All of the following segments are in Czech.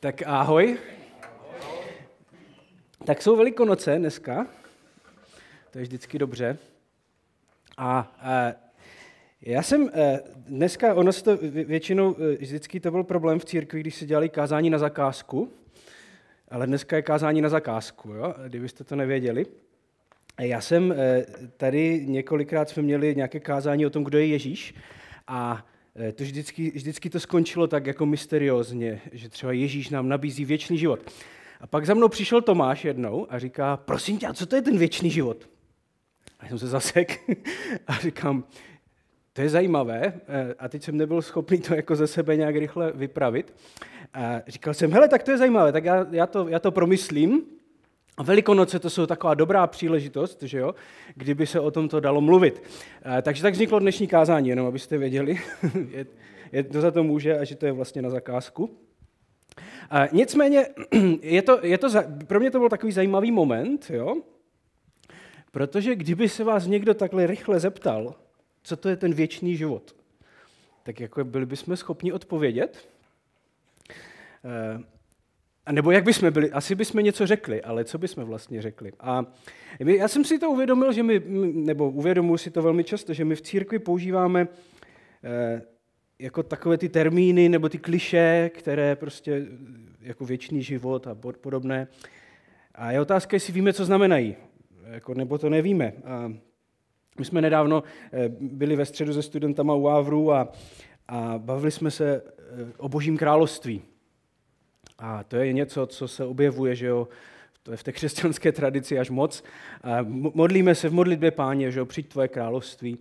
Tak ahoj. Tak jsou Velikonoce dneska. To je vždycky dobře. A, a já jsem e, dneska, ono to většinou, e, vždycky to byl problém v církvi, když se dělali kázání na zakázku, ale dneska je kázání na zakázku, jo? kdybyste to nevěděli. Já jsem e, tady několikrát jsme měli nějaké kázání o tom, kdo je Ježíš a to vždycky, vždycky to skončilo tak jako mysteriózně, že třeba Ježíš nám nabízí věčný život. A pak za mnou přišel Tomáš jednou a říká, prosím tě, a co to je ten věčný život? A jsem se zasek a říkám, to je zajímavé eh, a teď jsem nebyl schopný to jako ze sebe nějak rychle vypravit. A říkal jsem, hele, tak to je zajímavé, tak já, já, to, já to promyslím a Velikonoce to jsou taková dobrá příležitost, že jo, kdyby se o tomto dalo mluvit. E, takže tak vzniklo dnešní kázání, jenom abyste věděli, je, je, to za to může a že to je vlastně na zakázku. E, nicméně, je to, je to, pro mě to byl takový zajímavý moment, jo, protože kdyby se vás někdo takhle rychle zeptal, co to je ten věčný život, tak jako byli bychom schopni odpovědět. E, a nebo jak bychom byli? Asi bychom něco řekli, ale co bychom vlastně řekli? A já jsem si to uvědomil, že my, nebo uvědomuji si to velmi často, že my v církvi používáme eh, jako takové ty termíny nebo ty kliše, které prostě jako věčný život a podobné. A je otázka, jestli víme, co znamenají, jako, nebo to nevíme. A my jsme nedávno eh, byli ve středu se studentama u Ávru a, a bavili jsme se eh, o božím království. A to je něco, co se objevuje, že jo, to je v té křesťanské tradici až moc. Modlíme se v modlitbě páně, že jo, přijď tvoje království.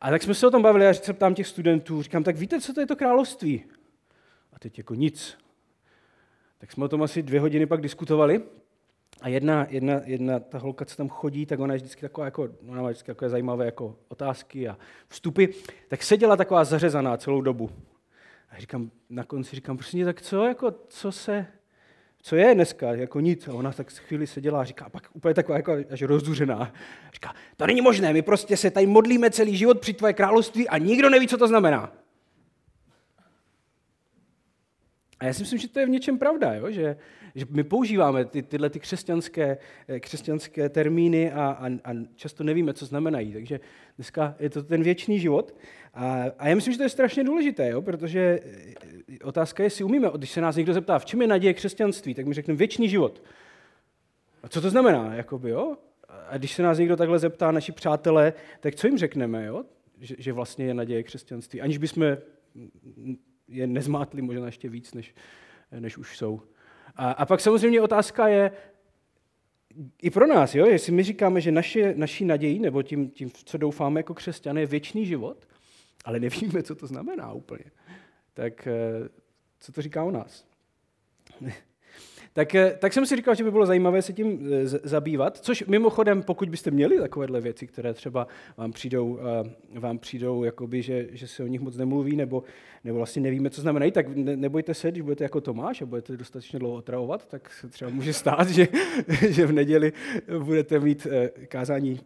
A tak jsme se o tom bavili, a se ptám těch studentů, říkám, tak víte, co to je to království? A teď jako nic. Tak jsme o tom asi dvě hodiny pak diskutovali. A jedna, jedna, jedna ta holka, co tam chodí, tak ona je vždycky taková, jako, ona má vždycky takové zajímavé jako otázky a vstupy. Tak seděla taková zařezaná celou dobu. A říkám, na konci říkám, prostě tak co, jako, co se, co je dneska, jako nic. A ona tak chvíli seděla a říká, a pak úplně taková jako až rozduřená. Říká, to není možné, my prostě se tady modlíme celý život při tvoje království a nikdo neví, co to znamená. A já si myslím, že to je v něčem pravda, jo? Že, že my používáme ty, tyhle ty křesťanské, eh, křesťanské termíny a, a, a často nevíme, co znamenají. Takže dneska je to ten věčný život. A, a já myslím, že to je strašně důležité, jo? protože eh, otázka je, jestli umíme, když se nás někdo zeptá, v čem je naděje křesťanství, tak my řekneme věčný život. A co to znamená? Jakoby, jo? A když se nás někdo takhle zeptá, naši přátelé, tak co jim řekneme, jo? Že, že vlastně je naděje křesťanství, aniž bychom je nezmátli možná ještě víc, než, než už jsou. A, a pak samozřejmě otázka je, i pro nás, jo, jestli my říkáme, že naše, naší nadějí, nebo tím, tím, co doufáme jako křesťané, je věčný život, ale nevíme, co to znamená úplně, tak eh, co to říká o nás? Tak, eh, tak jsem si říkal, že by bylo zajímavé se tím eh, zabývat, což mimochodem, pokud byste měli takovéhle věci, které třeba vám přijdou, vám přijdou jakoby, že, že se o nich moc nemluví, nebo, nebo vlastně nevíme, co znamenají, tak nebojte se, když budete jako Tomáš a budete dostatečně dlouho otravovat, tak se třeba může stát, že, že v neděli budete mít kázání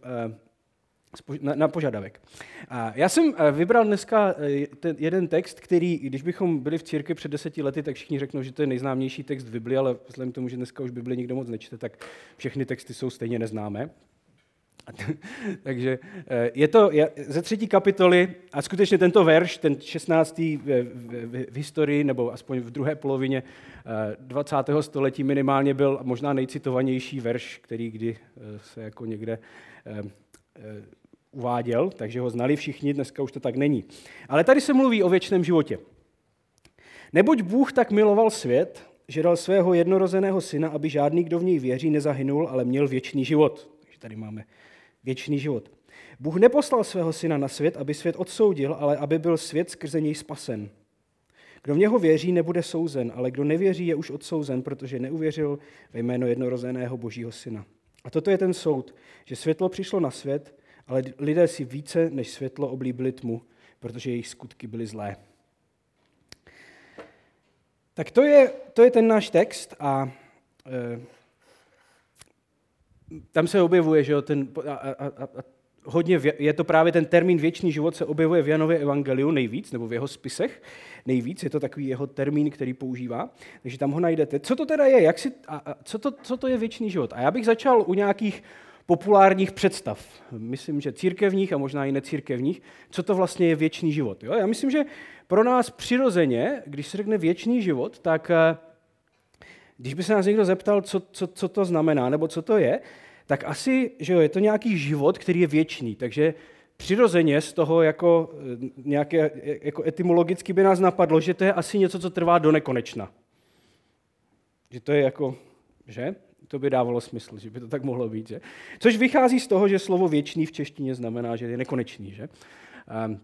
na požadavek. A já jsem eh, vybral dneska eh, ten jeden text, který, když bychom byli v církvi před deseti lety, tak všichni řeknou, že to je nejznámější text v Bibli, ale vzhledem k tomu, že dneska už Bibli nikdo moc nečte, tak všechny texty jsou stejně neznámé. Takže eh, je to ze třetí kapitoly a skutečně tento verš, ten 16. V, v, v historii, nebo aspoň v druhé polovině 20. století minimálně byl možná nejcitovanější verš, který kdy se jako někde uváděl, takže ho znali všichni, dneska už to tak není. Ale tady se mluví o věčném životě. Neboť Bůh tak miloval svět, že dal svého jednorozeného syna, aby žádný, kdo v něj věří, nezahynul, ale měl věčný život. Takže tady máme věčný život. Bůh neposlal svého syna na svět, aby svět odsoudil, ale aby byl svět skrze něj spasen. Kdo v něho věří, nebude souzen, ale kdo nevěří, je už odsouzen, protože neuvěřil ve jméno jednorozeného božího syna. A toto je ten soud, že světlo přišlo na svět, ale lidé si více než světlo oblíbili tmu, protože jejich skutky byly zlé. Tak to je, to je ten náš text a e, tam se objevuje, že jo, ten, a, a, a, hodně, je to právě ten termín věčný život se objevuje v Janově evangeliu nejvíc, nebo v jeho spisech nejvíc, je to takový jeho termín, který používá, takže tam ho najdete. Co to teda je, jak si, a, a co, to, co to je věčný život? A já bych začal u nějakých populárních představ. Myslím, že církevních a možná i necírkevních, co to vlastně je věčný život. Jo? Já myslím, že pro nás přirozeně, když se řekne věčný život, tak eh, když by se nás někdo zeptal, co, co, co to znamená, nebo co to je, tak asi, že jo, je to nějaký život, který je věčný. Takže přirozeně z toho jako, eh, nějaké, jako etymologicky by nás napadlo, že to je asi něco, co trvá do nekonečna. Že to je jako, že? To by dávalo smysl, že by to tak mohlo být. Že? Což vychází z toho, že slovo věčný v češtině znamená, že je nekonečný. Že? Um,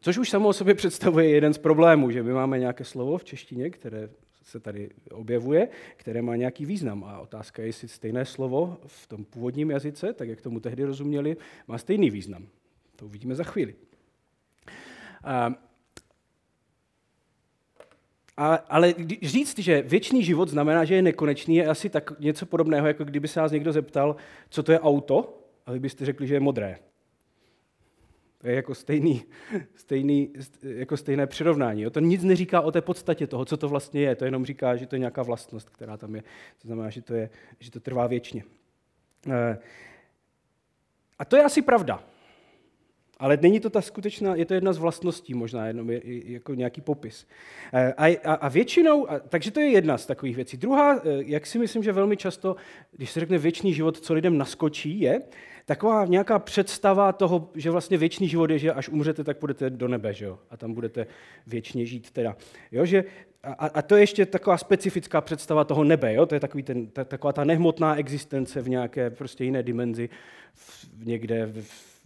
což už samo o sobě představuje jeden z problémů, že my máme nějaké slovo v češtině, které se tady objevuje, které má nějaký význam. A otázka je, jestli stejné slovo v tom původním jazyce, tak jak tomu tehdy rozuměli, má stejný význam. To uvidíme za chvíli. Um, ale, ale říct, že věčný život znamená, že je nekonečný, je asi tak něco podobného, jako kdyby se vás někdo zeptal, co to je auto, a vy byste řekli, že je modré. To je jako, stejný, stejný, jako stejné přirovnání. Jo? To nic neříká o té podstatě toho, co to vlastně je. To jenom říká, že to je nějaká vlastnost, která tam je. To znamená, že to, je, že to trvá věčně. Eh, a to je asi pravda. Ale není to ta skutečná, je to jedna z vlastností možná, jenom je, jako nějaký popis. Eh, a, a, a většinou, a, takže to je jedna z takových věcí. Druhá, eh, jak si myslím, že velmi často, když se řekne věčný život, co lidem naskočí, je taková nějaká představa toho, že vlastně věčný život je, že až umřete, tak půjdete do nebe, že jo? A tam budete věčně žít teda. Jo, že a, a to je ještě taková specifická představa toho nebe, jo? to je takový ten, ta, taková ta nehmotná existence v nějaké prostě jiné dimenzi, v, někde v,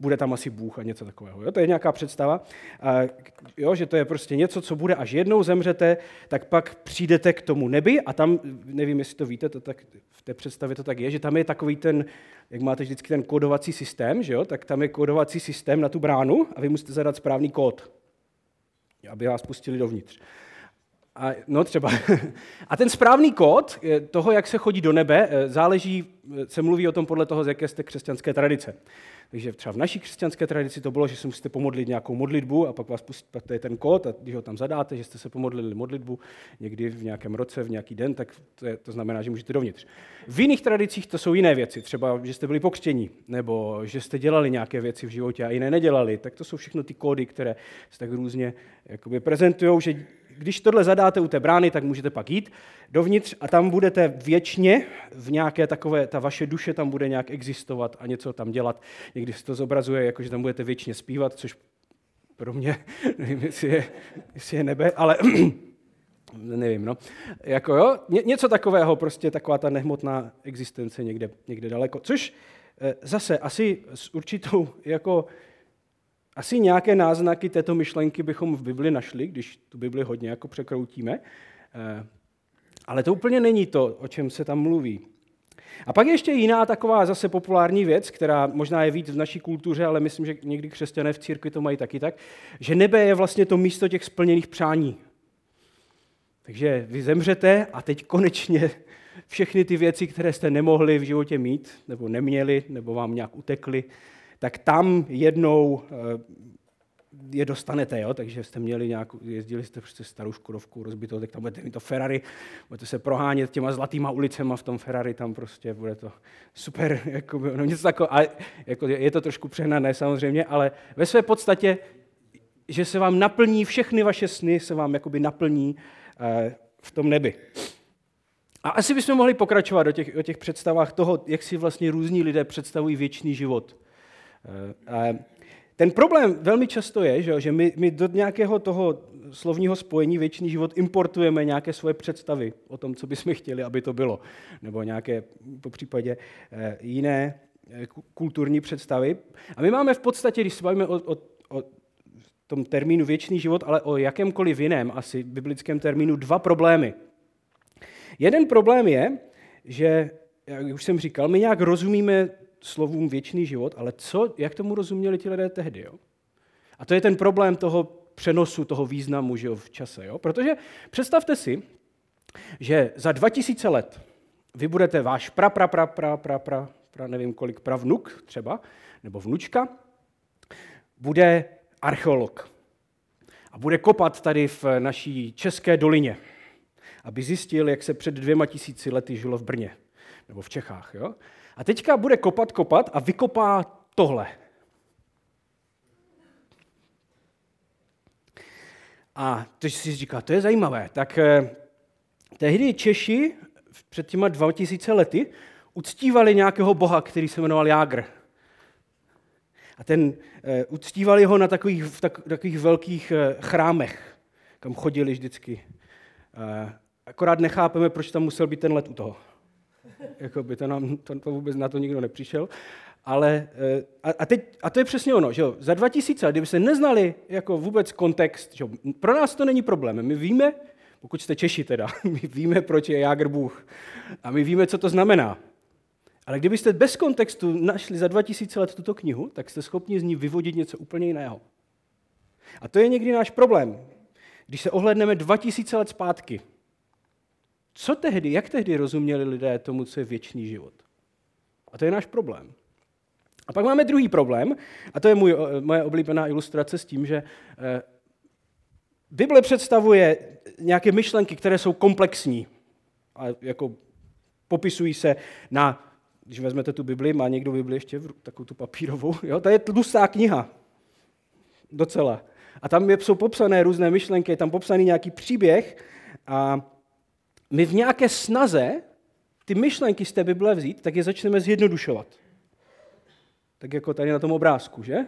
bude tam asi Bůh a něco takového. Jo? To je nějaká představa, a, jo, že to je prostě něco, co bude, až jednou zemřete, tak pak přijdete k tomu nebi a tam, nevím, jestli to víte, to tak, v té představě to tak je, že tam je takový ten, jak máte vždycky ten kódovací systém, že jo? tak tam je kódovací systém na tu bránu a vy musíte zadat správný kód, aby vás pustili dovnitř. A, no třeba. A ten správný kód eh, toho, jak se chodí do nebe, eh, záleží, eh, se mluví o tom podle toho, z jaké jste křesťanské tradice. Takže třeba v naší křesťanské tradici to bylo, že si musíte pomodlit nějakou modlitbu a pak vás pustí, pak to je ten kód a když ho tam zadáte, že jste se pomodlili modlitbu někdy v nějakém roce, v nějaký den, tak to, je, to znamená, že můžete dovnitř. V jiných tradicích to jsou jiné věci, třeba, že jste byli pokřtění, nebo že jste dělali nějaké věci v životě a jiné nedělali, tak to jsou všechno ty kódy, které se tak různě prezentují, že když tohle zadáte u té brány, tak můžete pak jít dovnitř a tam budete věčně v nějaké takové, ta vaše duše tam bude nějak existovat a něco tam dělat. Někdy se to zobrazuje, jako že tam budete věčně zpívat, což pro mě, nevím, jestli je, jestli je nebe, ale nevím, no. Jako jo, ně, něco takového, prostě taková ta nehmotná existence někde, někde daleko. Což eh, zase asi s určitou jako asi nějaké náznaky této myšlenky bychom v Bibli našli, když tu Bibli hodně jako překroutíme, eh, ale to úplně není to, o čem se tam mluví. A pak ještě jiná taková zase populární věc, která možná je víc v naší kultuře, ale myslím, že někdy křesťané v církvi to mají taky tak, že nebe je vlastně to místo těch splněných přání. Takže vy zemřete a teď konečně všechny ty věci, které jste nemohli v životě mít, nebo neměli, nebo vám nějak utekly, tak tam jednou eh, je dostanete, jo? takže jste měli nějakou, jezdili jste prostě starou Škodovku rozbitou, tak tam budete mít to Ferrari, budete se prohánět těma zlatýma ulicema v tom Ferrari, tam prostě bude to super, jako, no něco takové, ale jako je to trošku přehnané samozřejmě, ale ve své podstatě, že se vám naplní, všechny vaše sny se vám jakoby naplní eh, v tom nebi. A asi bychom mohli pokračovat o těch, o těch představách toho, jak si vlastně různí lidé představují věčný život. Eh, ten problém velmi často je, že my, my do nějakého toho slovního spojení věčný život importujeme nějaké svoje představy o tom, co bychom chtěli, aby to bylo, nebo nějaké po případě eh, jiné eh, kulturní představy. A my máme v podstatě, když se bavíme o, o, o tom termínu věčný život, ale o jakémkoliv jiném, asi biblickém termínu, dva problémy. Jeden problém je, že, jak už jsem říkal, my nějak rozumíme slovům věčný život, ale co, jak tomu rozuměli ti lidé tehdy? Jo? A to je ten problém toho přenosu, toho významu že jo, v čase. Jo? Protože představte si, že za 2000 let vy budete váš pra, pra, pra, pra, pra, pra, pra nevím kolik pravnuk třeba, nebo vnučka, bude archeolog. A bude kopat tady v naší české dolině, aby zjistil, jak se před dvěma tisíci lety žilo v Brně, nebo v Čechách. Jo? A teďka bude kopat, kopat a vykopá tohle. A teď si říká, to je zajímavé. Tak eh, tehdy Češi před těma 2000 lety uctívali nějakého boha, který se jmenoval Jágr. A ten eh, uctívali ho na takových, v tak, takových velkých eh, chrámech, kam chodili vždycky. Eh, akorát nechápeme, proč tam musel být ten let u toho. Jakoby to, nám, to, to vůbec na to nikdo nepřišel. Ale, eh, a, a, teď, a to je přesně ono, že jo, za 2000, kdyby se neznali jako vůbec kontext, že jo, pro nás to není problém. My víme, pokud jste Češi teda, my víme, proč je Jágr Bůh. A my víme, co to znamená. Ale kdybyste bez kontextu našli za 2000 let tuto knihu, tak jste schopni z ní vyvodit něco úplně jiného. A to je někdy náš problém. Když se ohledneme 2000 let zpátky, co tehdy, jak tehdy rozuměli lidé tomu, co je věčný život? A to je náš problém. A pak máme druhý problém, a to je můj, moje oblíbená ilustrace s tím, že eh, Bible představuje nějaké myšlenky, které jsou komplexní a jako popisují se na, když vezmete tu Bibli, má někdo Bibli ještě takovou tu papírovou, jo? to je tlustá kniha, docela. A tam jsou popsané různé myšlenky, je tam popsaný nějaký příběh a my v nějaké snaze ty myšlenky z té Bible vzít, tak je začneme zjednodušovat. Tak jako tady na tom obrázku, že?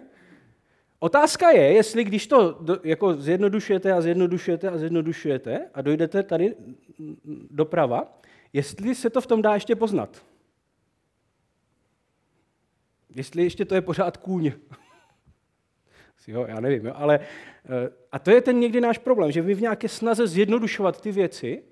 Otázka je, jestli když to jako zjednodušujete a zjednodušujete a zjednodušujete a dojdete tady doprava, jestli se to v tom dá ještě poznat. Jestli ještě to je pořád kůň. jo, já nevím, jo, ale eh, a to je ten někdy náš problém, že my v nějaké snaze zjednodušovat ty věci,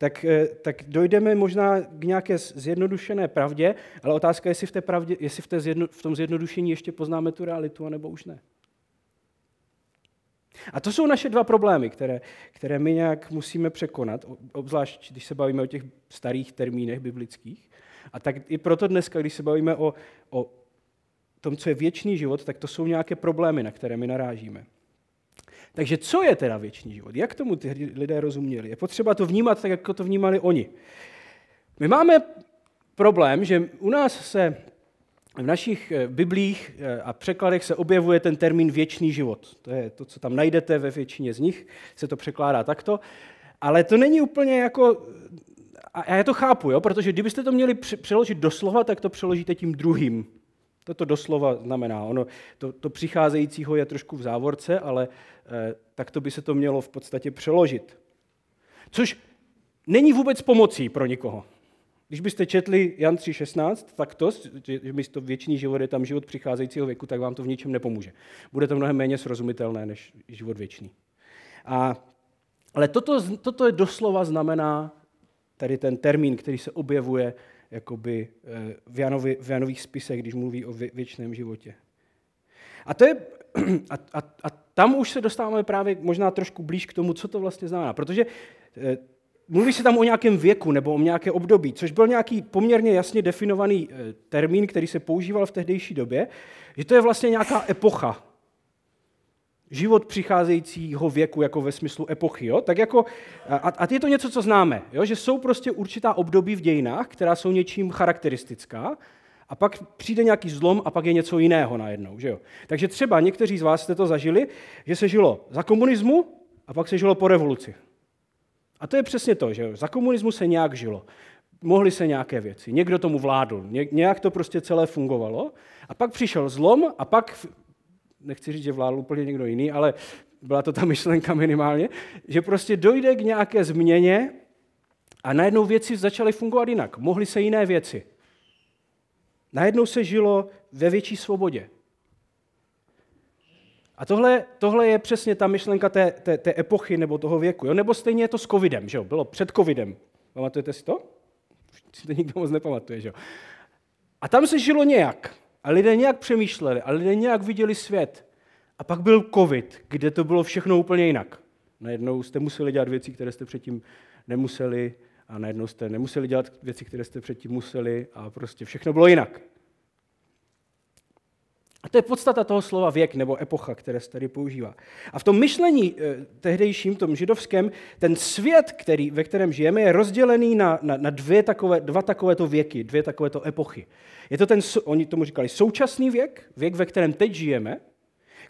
tak, eh, tak dojdeme možná k nějaké zjednodušené pravdě, ale otázka je, jestli v, té pravdě, jestli v, té zjedno, v tom zjednodušení ještě poznáme tu realitu, anebo už ne. A to jsou naše dva problémy, které, které my nějak musíme překonat, obzvlášť když se bavíme o těch starých termínech biblických. A tak i proto dneska, když se bavíme o, o tom, co je věčný život, tak to jsou nějaké problémy, na které my narážíme. Takže co je teda věčný život? Jak tomu ty lidé rozuměli? Je potřeba to vnímat tak, jako to vnímali oni. My máme problém, že u nás se v našich eh, biblích eh, a překladech se objevuje ten termín věčný život. To je to, co tam najdete ve většině z nich, se to překládá takto. Ale to není úplně jako... A já to chápu, jo? protože kdybyste to měli přeložit doslova, tak to přeložíte tím druhým. To to doslova znamená. Ono, to, to přicházejícího je trošku v závorce, ale eh, tak to by se to mělo v podstatě přeložit. Což není vůbec pomocí pro nikoho. Když byste četli Jan 3.16, tak to, že místo věčný život je tam život přicházejícího věku, tak vám to v ničem nepomůže. Bude to mnohem méně srozumitelné než život věčný. A, ale toto, toto je doslova znamená tady ten termín, který se objevuje jakoby eh, v, Janovi, v Janových spisech, když mluví o vě, věčném životě. A, to je, a, a, a tam už se dostáváme právě možná trošku blíž k tomu, co to vlastně znamená. Protože eh, mluví se tam o nějakém věku nebo o nějaké období, což byl nějaký poměrně jasně definovaný eh, termín, který se používal v tehdejší době, že to je vlastně nějaká epocha. Život přicházejícího věku, jako ve smyslu epochy. Jo? Tak jako, a, a je to něco, co známe, jo? že jsou prostě určitá období v dějinách, která jsou něčím charakteristická, a pak přijde nějaký zlom a pak je něco jiného najednou. Že jo? Takže třeba někteří z vás jste to zažili, že se žilo za komunismu a pak se žilo po revoluci. A to je přesně to, že za komunismu se nějak žilo. Mohly se nějaké věci, někdo tomu vládl, nějak to prostě celé fungovalo. A pak přišel zlom a pak, nechci říct, že vládl úplně někdo jiný, ale byla to ta myšlenka minimálně, že prostě dojde k nějaké změně a najednou věci začaly fungovat jinak. Mohly se jiné věci. Najednou se žilo ve větší svobodě. A tohle, tohle je přesně ta myšlenka té, té, té epochy nebo toho věku. Jo? Nebo stejně je to s covidem, že jo? bylo před covidem. Pamatujete si to? Si to nikdo moc nepamatuje. Že jo? A tam se žilo nějak. A lidé nějak přemýšleli. A lidé nějak viděli svět. A pak byl covid, kde to bylo všechno úplně jinak. Najednou jste museli dělat věci, které jste předtím nemuseli a najednou jste nemuseli dělat věci, které jste předtím museli a prostě všechno bylo jinak. A to je podstata toho slova věk nebo epocha, které se tady používá. A v tom myšlení eh, tehdejším, tom židovském, ten svět, který, ve kterém žijeme, je rozdělený na, na, na dvě takové, dva takovéto věky, dvě takovéto epochy. Je to ten, oni tomu říkali, současný věk, věk, ve kterém teď žijeme,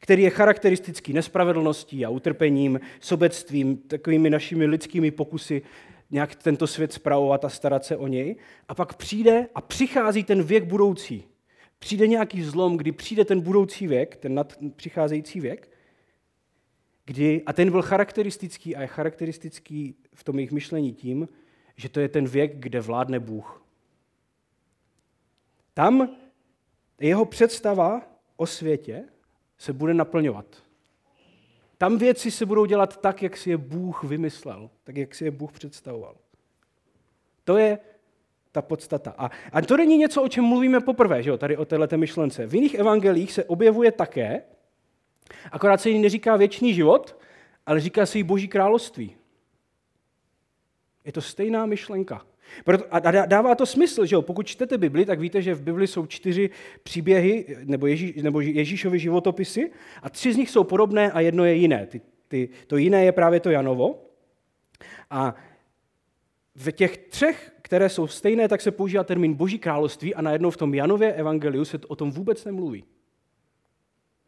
který je charakteristický nespravedlností a utrpením, sobectvím, takovými našimi lidskými pokusy nějak tento svět zpravovat a starat se o něj. A pak přijde a přichází ten věk budoucí. Přijde nějaký zlom, kdy přijde ten budoucí věk, ten přicházející věk, kdy, a ten byl charakteristický a je charakteristický v tom jejich myšlení tím, že to je ten věk, kde vládne Bůh. Tam jeho představa o světě se bude naplňovat. Tam věci se budou dělat tak, jak si je Bůh vymyslel, tak, jak si je Bůh představoval. To je ta podstata. A, a to není něco, o čem mluvíme poprvé, že jo, tady o této myšlence. V jiných evangelích se objevuje také, akorát se jí neříká věčný život, ale říká se jí boží království. Je to stejná myšlenka. A dává to smysl, že jo? Pokud čtete Bibli, tak víte, že v Bibli jsou čtyři příběhy nebo, Ježí, nebo Ježíšovi životopisy a tři z nich jsou podobné a jedno je jiné. Ty, ty, to jiné je právě to Janovo. A v těch třech, které jsou stejné, tak se používá termín Boží království a najednou v tom Janově evangeliu se o tom vůbec nemluví.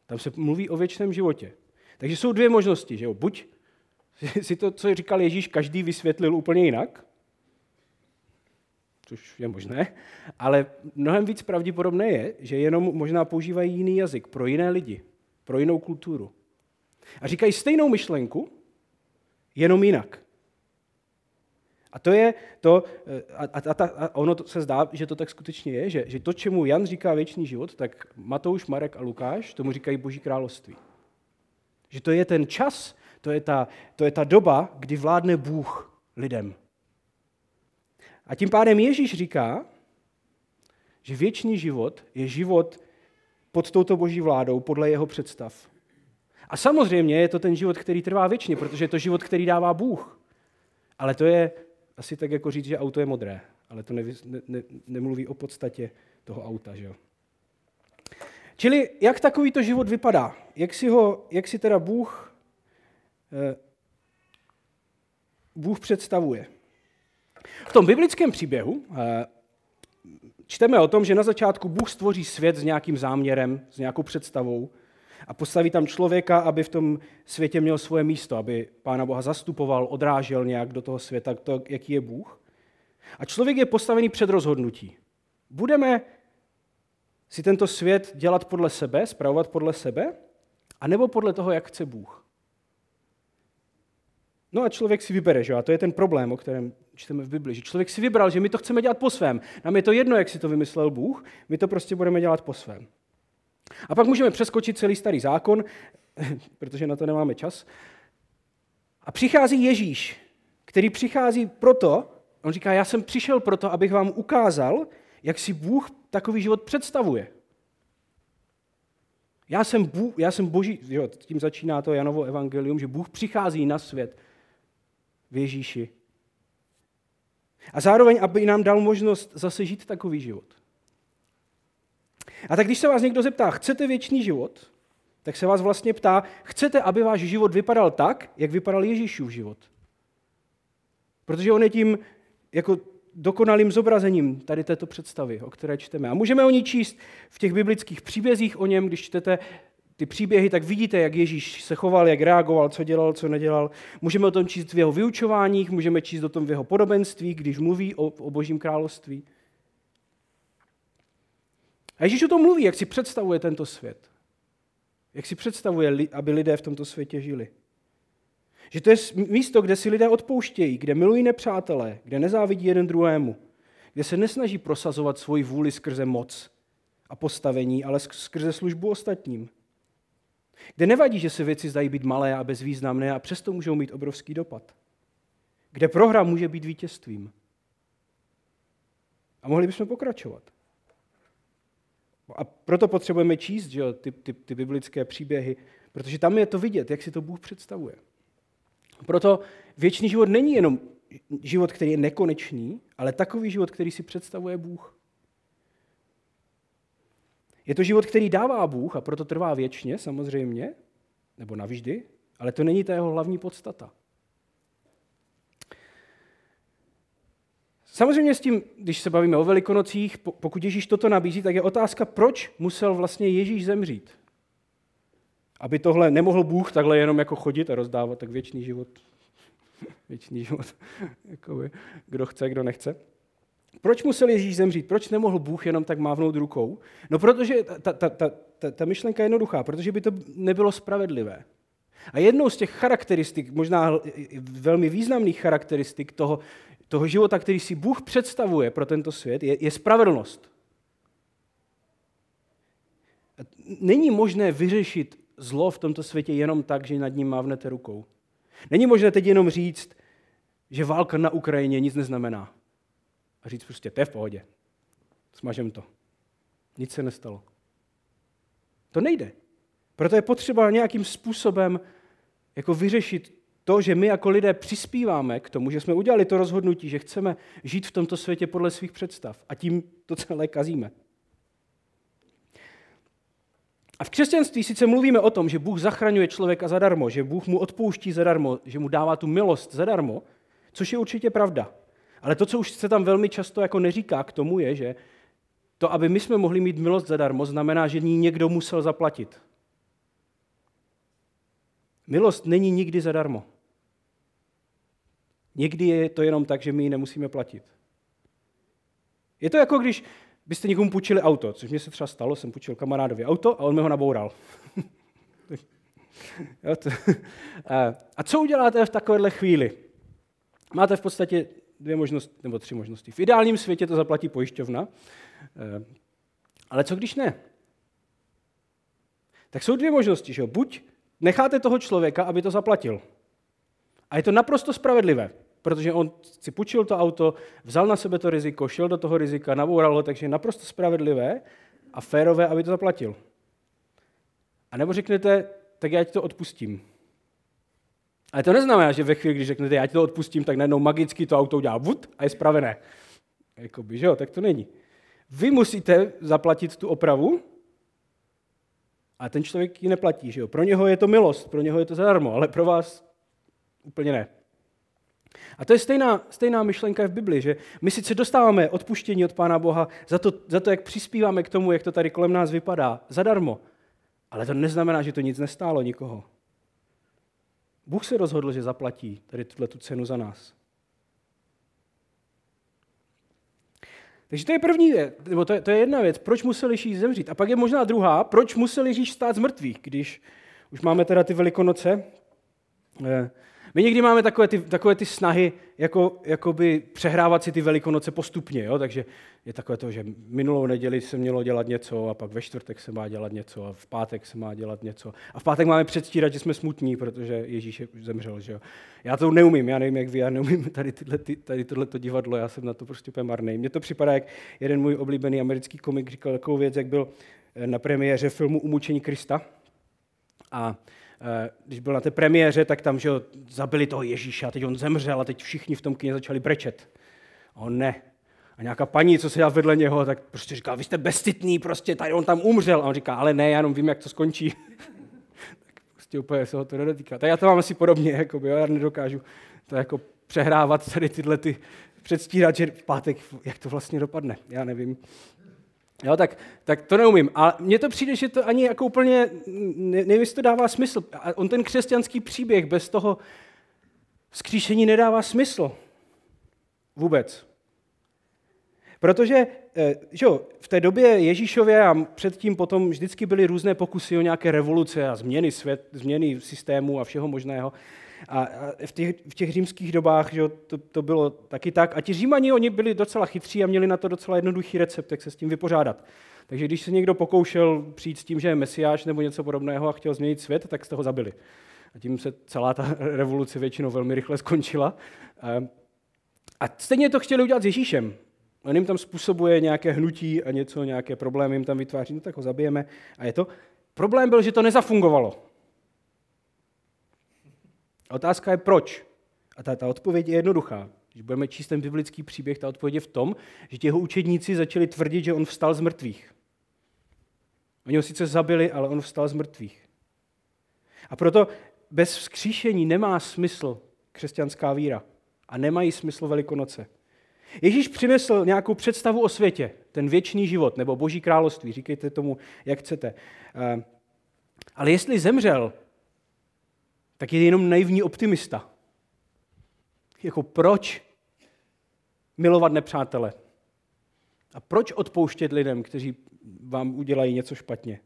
Tam se mluví o věčném životě. Takže jsou dvě možnosti, že jo? Buď si to, co říkal Ježíš, každý vysvětlil úplně jinak, což je možné, ale mnohem víc pravděpodobné je, že jenom možná používají jiný jazyk pro jiné lidi, pro jinou kulturu. A říkají stejnou myšlenku, jenom jinak. A to je to, a, a, a, a ono to se zdá, že to tak skutečně je, že, že to, čemu Jan říká věčný život, tak Matouš, Marek a Lukáš tomu říkají Boží království. Že to je ten čas, to je ta, to je ta doba, kdy vládne Bůh lidem. A tím pádem Ježíš říká, že věčný život je život pod touto boží vládou, podle jeho představ. A samozřejmě je to ten život, který trvá věčně, protože je to život, který dává Bůh. Ale to je asi tak, jako říct, že auto je modré. Ale to ne, ne, nemluví o podstatě toho auta. Že jo? Čili jak takovýto život vypadá? Jak si, ho, jak si teda Bůh, eh, Bůh představuje? V tom biblickém příběhu eh, čteme o tom, že na začátku Bůh stvoří svět s nějakým záměrem, s nějakou představou a postaví tam člověka, aby v tom světě měl svoje místo, aby Pána Boha zastupoval, odrážel nějak do toho světa, to, jaký je Bůh. A člověk je postavený před rozhodnutí. Budeme si tento svět dělat podle sebe, spravovat podle sebe, anebo podle toho, jak chce Bůh. No a člověk si vybere, že? a to je ten problém, o kterém čteme v Bibli, že člověk si vybral, že my to chceme dělat po svém. Nám je to jedno, jak si to vymyslel Bůh, my to prostě budeme dělat po svém. A pak můžeme přeskočit celý starý zákon, protože na to nemáme čas. A přichází Ježíš, který přichází proto, on říká, já jsem přišel proto, abych vám ukázal, jak si Bůh takový život představuje. Já jsem, Bůh, já jsem boží, jo, tím začíná to Janovo evangelium, že Bůh přichází na svět v Ježíši. A zároveň, aby nám dal možnost zase žít takový život. A tak když se vás někdo zeptá, chcete věčný život, tak se vás vlastně ptá, chcete, aby váš život vypadal tak, jak vypadal Ježíšův život. Protože on je tím jako dokonalým zobrazením tady této představy, o které čteme. A můžeme o ní číst v těch biblických příbězích o něm, když čtete ty příběhy, tak vidíte, jak Ježíš se choval, jak reagoval, co dělal, co nedělal. Můžeme o tom číst v jeho vyučováních, můžeme číst o tom v jeho podobenství, když mluví o, o božím království. A Ježíš o tom mluví, jak si představuje tento svět. Jak si představuje, aby lidé v tomto světě žili. Že to je místo, kde si lidé odpouštějí, kde milují nepřátelé, kde nezávidí jeden druhému, kde se nesnaží prosazovat svoji vůli skrze moc a postavení, ale skrze službu ostatním. Kde nevadí, že se věci zdají být malé a bezvýznamné a přesto můžou mít obrovský dopad. Kde prohra může být vítězstvím. A mohli bychom pokračovat. A proto potřebujeme číst že jo, ty, ty, ty biblické příběhy, protože tam je to vidět, jak si to Bůh představuje. Proto věčný život není jenom život, který je nekonečný, ale takový život, který si představuje Bůh. Je to život, který dává Bůh a proto trvá věčně, samozřejmě, nebo navždy, ale to není ta jeho hlavní podstata. Samozřejmě s tím, když se bavíme o velikonocích, pokud Ježíš toto nabízí, tak je otázka, proč musel vlastně Ježíš zemřít. Aby tohle nemohl Bůh takhle jenom jako chodit a rozdávat tak věčný život. věčný život. Jakoby, kdo chce, kdo nechce. Proč musel Ježíš zemřít? Proč nemohl Bůh jenom tak mávnout rukou? No protože ta, ta, ta, ta, ta myšlenka je jednoduchá, protože by to nebylo spravedlivé. A jednou z těch charakteristik, možná velmi významných charakteristik toho, toho života, který si Bůh představuje pro tento svět, je, je spravedlnost. Není možné vyřešit zlo v tomto světě jenom tak, že nad ním mávnete rukou. Není možné teď jenom říct, že válka na Ukrajině nic neznamená. A říct prostě, to je v pohodě. Smažem to. Nic se nestalo. To nejde. Proto je potřeba nějakým způsobem jako vyřešit to, že my jako lidé přispíváme k tomu, že jsme udělali to rozhodnutí, že chceme žít v tomto světě podle svých představ a tím to celé kazíme. A v křesťanství sice mluvíme o tom, že Bůh zachraňuje člověka zadarmo, že Bůh mu odpouští zadarmo, že mu dává tu milost zadarmo, což je určitě pravda. Ale to, co už se tam velmi často jako neříká k tomu, je, že to, aby my jsme mohli mít milost zadarmo, znamená, že ní někdo musel zaplatit. Milost není nikdy zadarmo. Někdy je to jenom tak, že my ji nemusíme platit. Je to jako když byste někomu půjčili auto, což mě se třeba stalo, jsem půjčil kamarádovi auto a on mi ho naboural. a co uděláte v takovéhle chvíli? Máte v podstatě dvě možnosti, nebo tři možnosti. V ideálním světě to zaplatí pojišťovna, eh, ale co když ne? Tak jsou dvě možnosti. Že? Buď necháte toho člověka, aby to zaplatil. A je to naprosto spravedlivé, protože on si půjčil to auto, vzal na sebe to riziko, šel do toho rizika, naboural ho, takže je naprosto spravedlivé a férové, aby to zaplatil. A nebo řeknete, tak já ti to odpustím. Ale to neznamená, že ve chvíli, když řeknete, já ti to odpustím, tak najednou magicky to auto udělá vud a je spravené. Jakoby, že jo, tak to není. Vy musíte zaplatit tu opravu, a ten člověk ji neplatí. Že jo? Pro něho je to milost, pro něho je to zadarmo, ale pro vás úplně ne. A to je stejná, stejná myšlenka v Bibli, že my sice dostáváme odpuštění od Pána Boha za to, za to, jak přispíváme k tomu, jak to tady kolem nás vypadá, zadarmo. Ale to neznamená, že to nic nestálo nikoho. Bůh se rozhodl, že zaplatí tady tuhle tu cenu za nás. Takže to je první věc, nebo to je, to je jedna věc, proč musel Ježíš zemřít. A pak je možná druhá, proč musel Ježíš stát z mrtvých, když už máme teda ty velikonoce. Eh, my někdy máme takové ty, takové ty snahy, jako, jakoby přehrávat si ty velikonoce postupně, jo? takže je takové to, že minulou neděli se mělo dělat něco a pak ve čtvrtek se má dělat něco a v pátek se má dělat něco. A v pátek máme předstírat, že jsme smutní, protože Ježíš zemřel. Že jo? Já to neumím, já nevím, jak vy, já neumím tady, tyhle, tady tohleto divadlo, já jsem na to prostě úplně marný. Mně to připadá, jak jeden můj oblíbený americký komik říkal takovou věc, jak byl na premiéře filmu Umučení Krista. A Eh, když byl na té premiéře, tak tam že jo, zabili toho Ježíše a teď on zemřel a teď všichni v tom kině začali brečet. A on ne. A nějaká paní, co se dělá vedle něho, tak prostě říká, vy jste bezcitný, prostě tady on tam umřel. A on říká, ale ne, já jenom vím, jak to skončí. tak prostě úplně se ho to nedotýká. Tak já to mám asi podobně, jako by, já nedokážu to jako přehrávat tady tyhle ty předstírat, že v pátek, jak to vlastně dopadne, já nevím. Jo, tak, tak to neumím. A mně to přijde, že to ani jako úplně, ne, nevím, jestli to dává smysl. A on ten křesťanský příběh bez toho skříšení nedává smysl. Vůbec. Protože eh, že jo, v té době Ježíšově a předtím potom vždycky byly různé pokusy o nějaké revoluce a změny, svět, změny systému a všeho možného. A v těch, v těch římských dobách že to, to bylo taky tak. A ti římani, oni byli docela chytří a měli na to docela jednoduchý recept, jak se s tím vypořádat. Takže když se někdo pokoušel přijít s tím, že je mesiáš nebo něco podobného a chtěl změnit svět, tak jste ho zabili. A tím se celá ta revoluce většinou velmi rychle skončila. A stejně to chtěli udělat s Ježíšem. On jim tam způsobuje nějaké hnutí a něco, nějaké problémy jim tam vytváří, no tak ho zabijeme. A je to. Problém byl, že to nezafungovalo. A otázka je proč. A ta, ta odpověď je jednoduchá. Když budeme číst ten biblický příběh, ta odpověď je v tom, že ti jeho učedníci začali tvrdit, že on vstal z mrtvých. Oni ho sice zabili, ale on vstal z mrtvých. A proto bez vzkříšení nemá smysl křesťanská víra a nemají smysl Velikonoce. Ježíš přinesl nějakou představu o světě, ten věčný život nebo boží království, říkejte tomu, jak chcete. Eh, ale jestli zemřel, tak je jenom naivní optimista. Jako proč milovat nepřátele? A proč odpouštět lidem, kteří vám udělají něco špatně?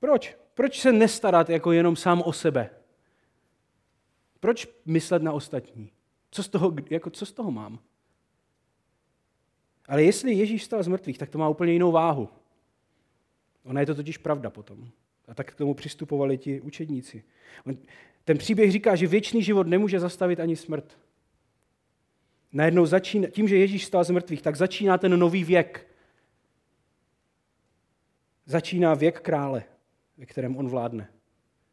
Proč? Proč se nestarat jako jenom sám o sebe? Proč myslet na ostatní? Co z toho, jako, co z toho mám? Ale jestli Ježíš stal z mrtvých, tak to má úplně jinou váhu. Ona je to totiž pravda potom. A tak k tomu přistupovali ti učedníci. Ten příběh říká, že věčný život nemůže zastavit ani smrt. Najednou začíná, tím, že Ježíš stál z mrtvých, tak začíná ten nový věk. Začíná věk krále, ve kterém on vládne.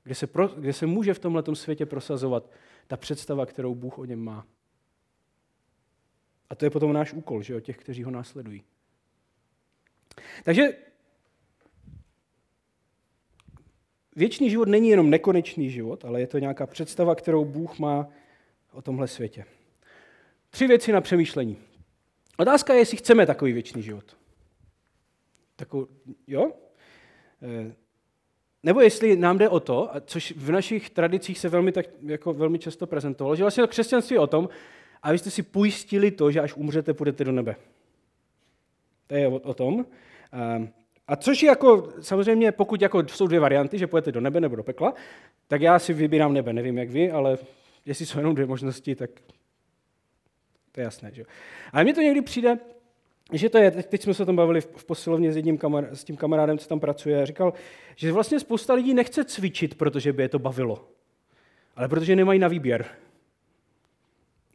Kde se, pro, kde se může v tomhle světě prosazovat ta představa, kterou Bůh o něm má. A to je potom náš úkol, že o těch, kteří ho následují. Takže věčný život není jenom nekonečný život, ale je to nějaká představa, kterou Bůh má o tomhle světě. Tři věci na přemýšlení. Otázka je, jestli chceme takový věčný život. Takový, jo? Eh, nebo jestli nám jde o to, což v našich tradicích se velmi, tak, jako velmi často prezentovalo, že vlastně to křesťanství je o tom, abyste si pojistili to, že až umřete, půjdete do nebe. To je o, o tom. A což je jako, samozřejmě, pokud jako jsou dvě varianty, že půjdete do nebe nebo do pekla, tak já si vybírám nebe. Nevím, jak vy, ale jestli jsou jenom dvě možnosti, tak to je jasné. Že? Ale mně to někdy přijde, že to je, teď jsme se o tom bavili v posilovně s, jedním kamar, s tím kamarádem, co tam pracuje, a říkal, že vlastně spousta lidí nechce cvičit, protože by je to bavilo, ale protože nemají na výběr.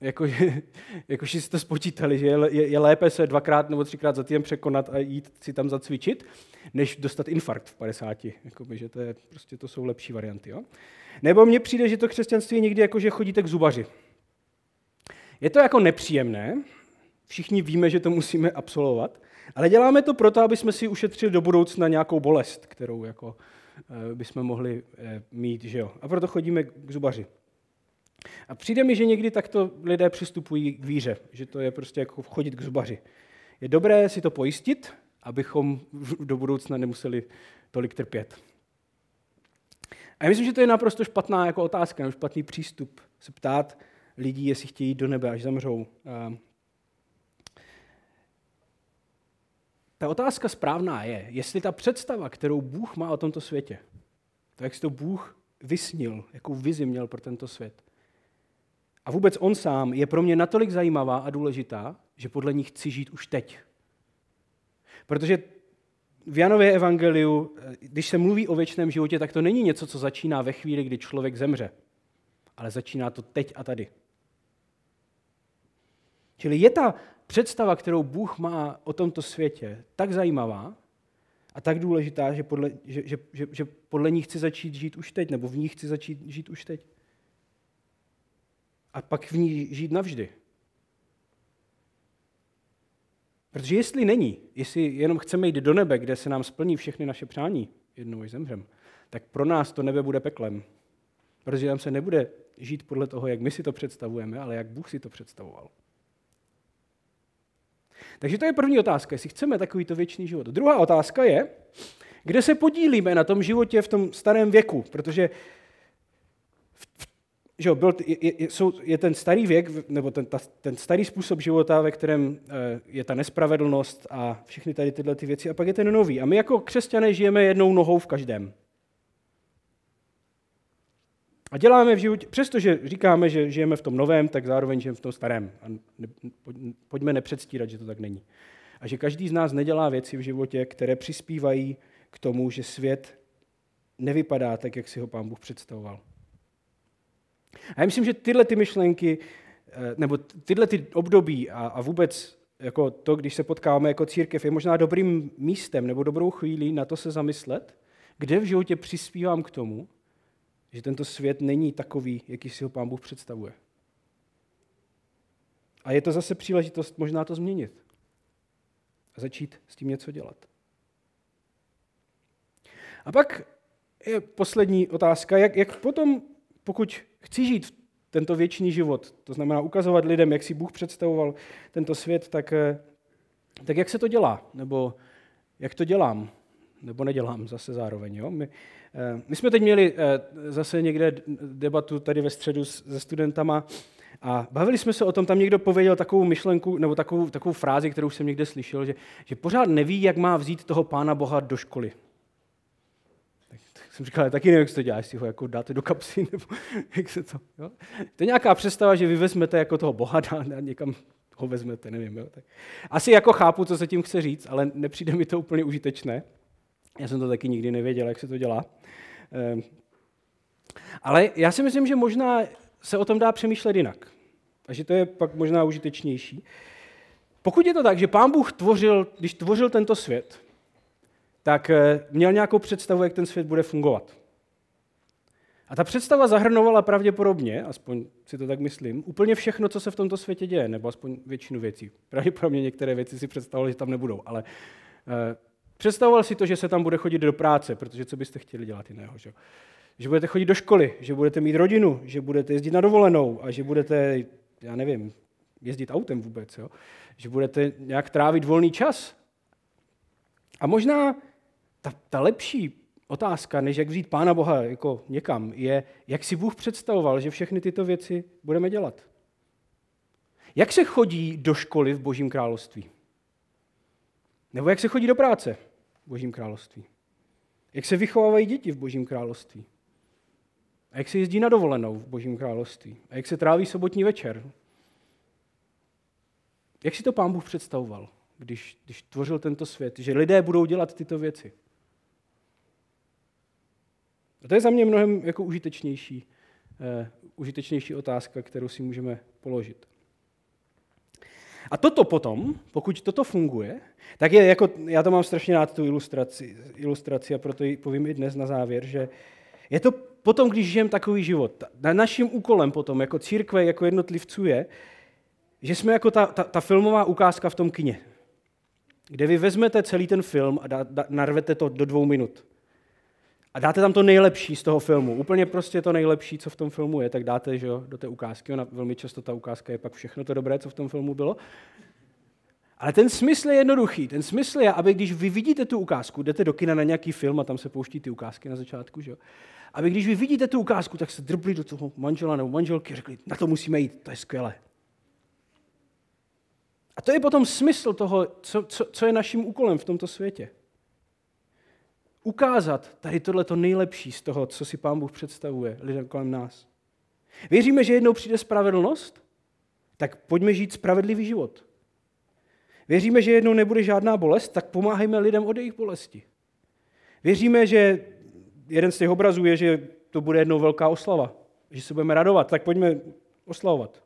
Jako, jako si to spočítali, že je, je, je lépe se dvakrát nebo třikrát za týden překonat a jít si tam zacvičit, než dostat infarkt v 50. Jakoby, že to, je, prostě to jsou lepší varianty. Jo? Nebo mně přijde, že to křesťanství je někdy jako, že chodíte k zubaři. Je to jako nepříjemné, všichni víme, že to musíme absolvovat, ale děláme to proto, aby jsme si ušetřili do budoucna nějakou bolest, kterou jako, eh, bychom mohli eh, mít. Že jo? A proto chodíme k zubaři. A přijde mi, že někdy takto lidé přistupují k víře, že to je prostě jako chodit k zubaři. Je dobré si to pojistit, abychom do budoucna nemuseli tolik trpět. A já myslím, že to je naprosto špatná jako otázka, nebo špatný přístup se ptát lidí, jestli chtějí jít do nebe, až zemřou. Ta otázka správná je, jestli ta představa, kterou Bůh má o tomto světě, to, jak si to Bůh vysnil, jakou vizi měl pro tento svět, a vůbec on sám je pro mě natolik zajímavá a důležitá, že podle ní chci žít už teď. Protože v Janově evangeliu, když se mluví o věčném životě, tak to není něco, co začíná ve chvíli, kdy člověk zemře, ale začíná to teď a tady. Čili je ta představa, kterou Bůh má o tomto světě, tak zajímavá a tak důležitá, že podle, že, že, že, že podle ní chci začít žít už teď, nebo v ní chci začít žít už teď a pak v ní žít navždy. Protože jestli není, jestli jenom chceme jít do nebe, kde se nám splní všechny naše přání, jednou až zemřem, tak pro nás to nebe bude peklem. Protože nám se nebude žít podle toho, jak my si to představujeme, ale jak Bůh si to představoval. Takže to je první otázka, jestli chceme takovýto věčný život. Druhá otázka je, kde se podílíme na tom životě v tom starém věku, protože že byl, je, je, jsou, je ten starý věk, nebo ten, ta, ten starý způsob života, ve kterém eh, je ta nespravedlnost a všechny tady tyhle ty věci, a pak je ten nový. A my jako křesťané žijeme jednou nohou v každém. A děláme v životě, přestože říkáme, že žijeme v tom novém, tak zároveň žijeme v tom starém. A ne, pojďme nepředstírat, že to tak není. A že každý z nás nedělá věci v životě, které přispívají k tomu, že svět nevypadá tak, jak si ho pán Bůh představoval. A já myslím, že tyhle ty myšlenky, eh, nebo tyhle ty období a, a vůbec jako to, když se potkáváme jako církev, je možná dobrým místem nebo dobrou chvílí na to se zamyslet, kde v životě přispívám k tomu, že tento svět není takový, jaký si ho pán Bůh představuje. A je to zase příležitost možná to změnit. A začít s tím něco dělat. A pak je poslední otázka, jak, jak potom, pokud chci žít tento věčný život, to znamená ukazovat lidem, jak si Bůh představoval tento svět, tak, eh, tak jak se to dělá? Nebo jak to dělám? Nebo nedělám zase zároveň. Jo? My, eh, my jsme teď měli eh, zase někde debatu tady ve středu se studentama a bavili jsme se o tom, tam někdo pověděl takovou myšlenku, nebo takovou, takovou frázi, kterou jsem někde slyšel, že, že pořád neví, jak má vzít toho pána Boha do školy. Jsem říkal, taky nevím, jak se to dělá, jestli ho jako dáte do kapsy, nebo jak se to... Jo? To je nějaká představa, že vy vezmete jako toho Boha a někam ho vezmete, nevím. Jo? Tak. Asi jako chápu, co se tím chce říct, ale nepřijde mi to úplně užitečné. Já jsem to taky nikdy nevěděl, jak se to dělá. Ehm. Ale já si myslím, že možná se o tom dá přemýšlet jinak. A že to je pak možná užitečnější. Pokud je to tak, že pán Bůh tvořil, když tvořil tento svět, tak eh, měl nějakou představu, jak ten svět bude fungovat. A ta představa zahrnovala pravděpodobně, aspoň si to tak myslím, úplně všechno, co se v tomto světě děje, nebo aspoň většinu věcí. Pravděpodobně některé věci si představovali, že tam nebudou, ale uh, představoval si to, že se tam bude chodit do práce, protože co byste chtěli dělat jiného, že? že budete chodit do školy, že budete mít rodinu, že budete jezdit na dovolenou a že budete, já nevím, jezdit autem vůbec, jo? že budete nějak trávit volný čas. A možná ta, ta lepší otázka, než jak vzít Pána Boha jako někam, je, jak si Bůh představoval, že všechny tyto věci budeme dělat. Jak se chodí do školy v Božím království? Nebo jak se chodí do práce v Božím království? Jak se vychovávají děti v Božím království? A jak se jezdí na dovolenou v Božím království? A jak se tráví sobotní večer? Jak si to pán Bůh představoval, když, když tvořil tento svět, že lidé budou dělat tyto věci? A to je za mě mnohem jako užitečnější, uh, užitečnější otázka, kterou si můžeme položit. A toto potom, pokud toto funguje, tak je jako, já to mám strašně rád, tu ilustraci, ilustraci a proto ji povím i dnes na závěr, že je to potom, když žijeme takový život. Naším úkolem potom, jako církve, jako jednotlivců je, že jsme jako ta, ta, ta filmová ukázka v tom kině, kde vy vezmete celý ten film a da, da, narvete to do dvou minut a dáte tam to nejlepší z toho filmu, úplně prostě to nejlepší, co v tom filmu je, tak dáte že jo, do té ukázky. Ona velmi často ta ukázka je pak všechno to dobré, co v tom filmu bylo. Ale ten smysl je jednoduchý. Ten smysl je, aby když vy vidíte tu ukázku, jdete do kina na nějaký film a tam se pouští ty ukázky na začátku, že jo? aby když vy vidíte tu ukázku, tak se drbli do toho manžela nebo manželky a řekli, na to musíme jít, to je skvělé. A to je potom smysl toho, co, co, co je naším úkolem v tomto světě ukázat tady tohle nejlepší z toho, co si Pán Bůh představuje lidem kolem nás. Věříme, že jednou přijde spravedlnost? Tak pojďme žít spravedlivý život. Věříme, že jednou nebude žádná bolest? Tak pomáhejme lidem od jejich bolesti. Věříme, že jeden z těch obrazů je, že to bude jednou velká oslava, že se budeme radovat, tak pojďme oslavovat.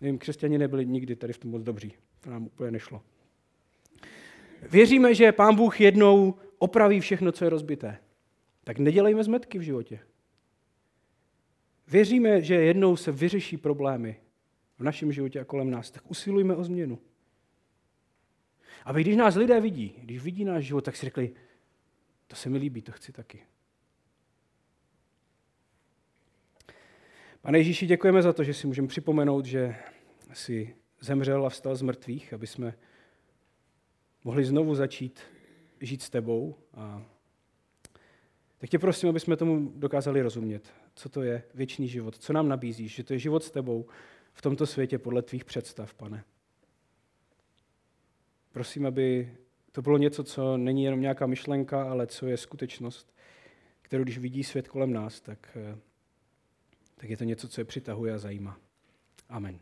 Nevím, křesťani nebyli nikdy tady v tom moc dobří. To nám úplně nešlo. Věříme, že Pán Bůh jednou opraví všechno, co je rozbité. Tak nedělejme zmetky v životě. Věříme, že jednou se vyřeší problémy v našem životě a kolem nás, tak usilujme o změnu. Aby když nás lidé vidí, když vidí náš život, tak si řekli, to se mi líbí, to chci taky. Pane Ježíši, děkujeme za to, že si můžeme připomenout, že jsi zemřel a vstal z mrtvých, aby jsme mohli znovu začít žít s tebou. A tak tě prosím, aby jsme tomu dokázali rozumět, co to je věčný život, co nám nabízíš, že to je život s tebou v tomto světě podle tvých představ, pane. Prosím, aby to bylo něco, co není jenom nějaká myšlenka, ale co je skutečnost, kterou když vidí svět kolem nás, tak, tak je to něco, co je přitahuje a zajímá. Amen.